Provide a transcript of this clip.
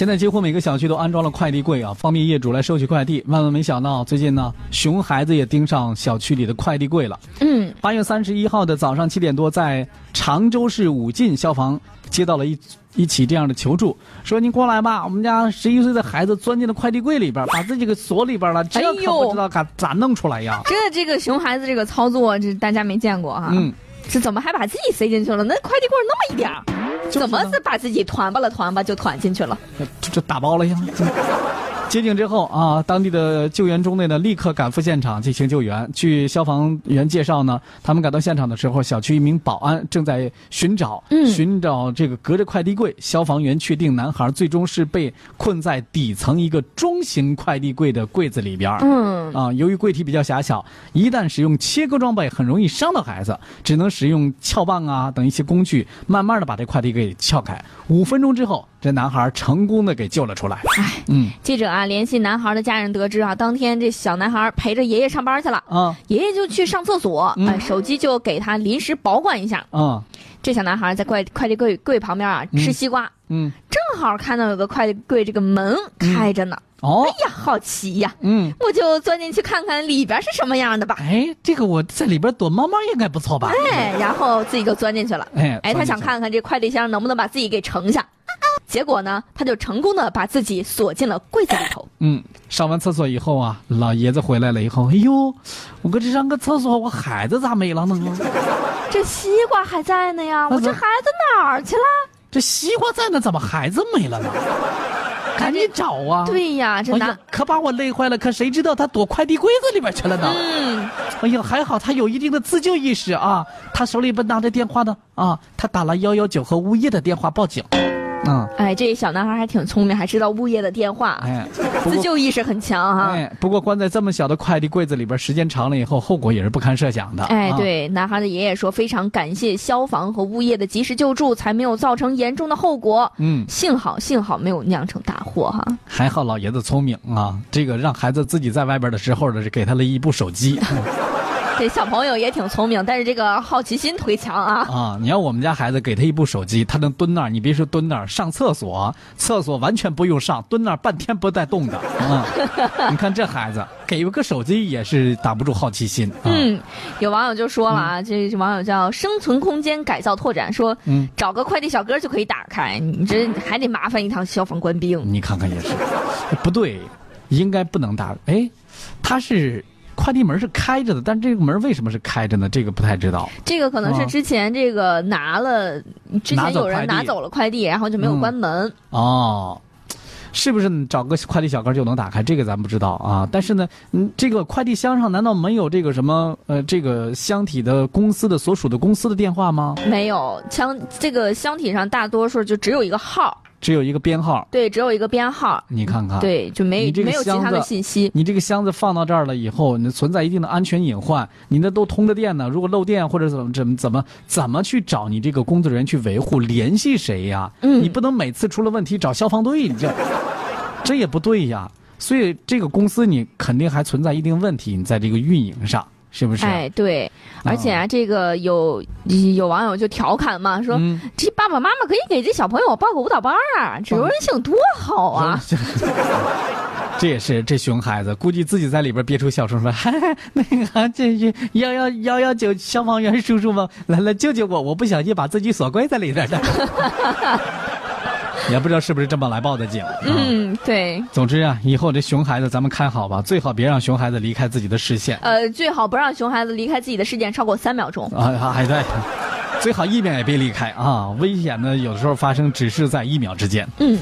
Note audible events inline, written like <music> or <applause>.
现在几乎每个小区都安装了快递柜啊，方便业主来收取快递。万万没想到，最近呢，熊孩子也盯上小区里的快递柜了。嗯，八月三十一号的早上七点多，在常州市武进消防接到了一一起这样的求助，说您过来吧，我们家十一岁的孩子钻进了快递柜里边，把自己给锁里边了，这可不知道咋咋弄出来呀？这这个熊孩子这个操作，这大家没见过哈。嗯，这怎么还把自己塞进去了？那快递柜那么一点儿，就是怎么是把自己团吧了团吧就团进去了？就就打包了呀。接警之后啊，当地的救援中队呢立刻赶赴现场进行救援。据消防员介绍呢，他们赶到现场的时候，小区一名保安正在寻找，嗯寻找这个隔着快递柜。消防员确定男孩最终是被困在底层一个中型快递柜的柜子里边儿。嗯，啊，由于柜体比较狭小，一旦使用切割装备，很容易伤到孩子，只能使用撬棒啊等一些工具，慢慢的把这快递给撬开。五分钟之后，这男孩成功的给救了出来。哎，嗯记者啊联系男孩的家人得知啊，当天这小男孩陪着爷爷上班去了。啊爷爷就去上厕所，嗯哎，手机就给他临时保管一下。啊这小男孩在快快递柜柜旁边啊吃西瓜，嗯正好看到有个快递柜这个门开着呢，哦哎呀，好奇呀，嗯，我就钻进去看看里边是什么样的吧。哎，这个我在里边躲猫猫应该不错吧？哎，然后自己就钻进去了。哎哎，他想看看这快递箱能不能把自己给盛下。结果呢，他就成功的把自己锁进了柜子里头。嗯，上完厕所以后啊，老爷子回来了以后，哎呦，我搁这上个厕所，我孩子咋没了呢？<laughs> 这西瓜还在呢呀，我这孩子哪儿去了？这西瓜在呢，怎么孩子没了呢？<laughs> 赶紧找啊！对呀，这拿哎，可把我累坏了。可谁知道他躲快递柜子里边去了呢？嗯，哎呀，还好他有一定的自救意识啊，他手里边拿着电话呢啊，他打了幺幺九和物业的电话报警。嗯，哎，这小男孩还挺聪明，还知道物业的电话，哎，自救意识很强哈。哎，不过关在这么小的快递柜子里边，时间长了以后，后果也是不堪设想的。哎，啊，对，男孩的爷爷说，非常感谢消防和物业的及时救助，才没有造成严重的后果。嗯，幸好，幸好没有酿成大祸哈。还好老爷子聪明啊，这个让孩子自己在外边的时候呢，是给他了一部手机。<laughs> 这小朋友也挺聪明，但是这个好奇心忒强啊。啊，你要我们家孩子给他一部手机，他能蹲那儿，你别说蹲那儿，上厕所，厕所完全不用上，蹲那儿半天不带动的。啊，<laughs> 你看这孩子，给个手机也是挡不住好奇心。啊、嗯，有网友就说了啊，这网友叫生存空间改造拓展，说，嗯找个快递小哥就可以打开，你这还得麻烦一趟消防官兵。你看看也是，不对，应该不能打。哎，他是快递门是开着的，但这个门为什么是开着呢？这个不太知道。这个可能是啊之前这个拿了，之前有人拿走了快递，然后就没有关门。哦，是不是找个快递小哥就能打开？这个咱不知道啊。但是呢，嗯，这个快递箱上难道没有这个什么呃，这个箱体的公司的所属的公司的电话吗？没有箱这个箱体上大多数就只有一个号，只有一个编号。对，只有一个编号，你看看，，对，就没你这没有其他的信息。你这个箱子放到这儿了以后，你存在一定的安全隐患，你那都通着电呢。如果漏电或者怎么怎么怎么怎么去找你这个工作人员去维护，联系谁呀？嗯你不能每次出了问题找消防队，你这 <laughs> 这也不对呀。所以这个公司你肯定还存在一定问题，你在这个运营上是不是？哎，对，而且啊，这个有有网友就调侃嘛，说、嗯这爸爸妈妈可以给这小朋友报个舞蹈班啊，这柔韧性多好啊！<laughs> 这这也是这熊孩子，估计自己在里边憋出笑声说：“嗨，<laughs> 那个这是幺幺幺幺九消防员叔叔吗？来来救救我！我不小心把自己锁柜子里边的。<laughs> ”也不知道是不是这么来报的警。啊、嗯，对，总之啊，以后这熊孩子咱们看好吧，最好别让熊孩子离开自己的视线。呃，最好不让熊孩子离开自己的视线超过三秒钟。啊，还在，最好一秒也别离开啊！危险呢，有的时候发生只是在一秒之间。嗯。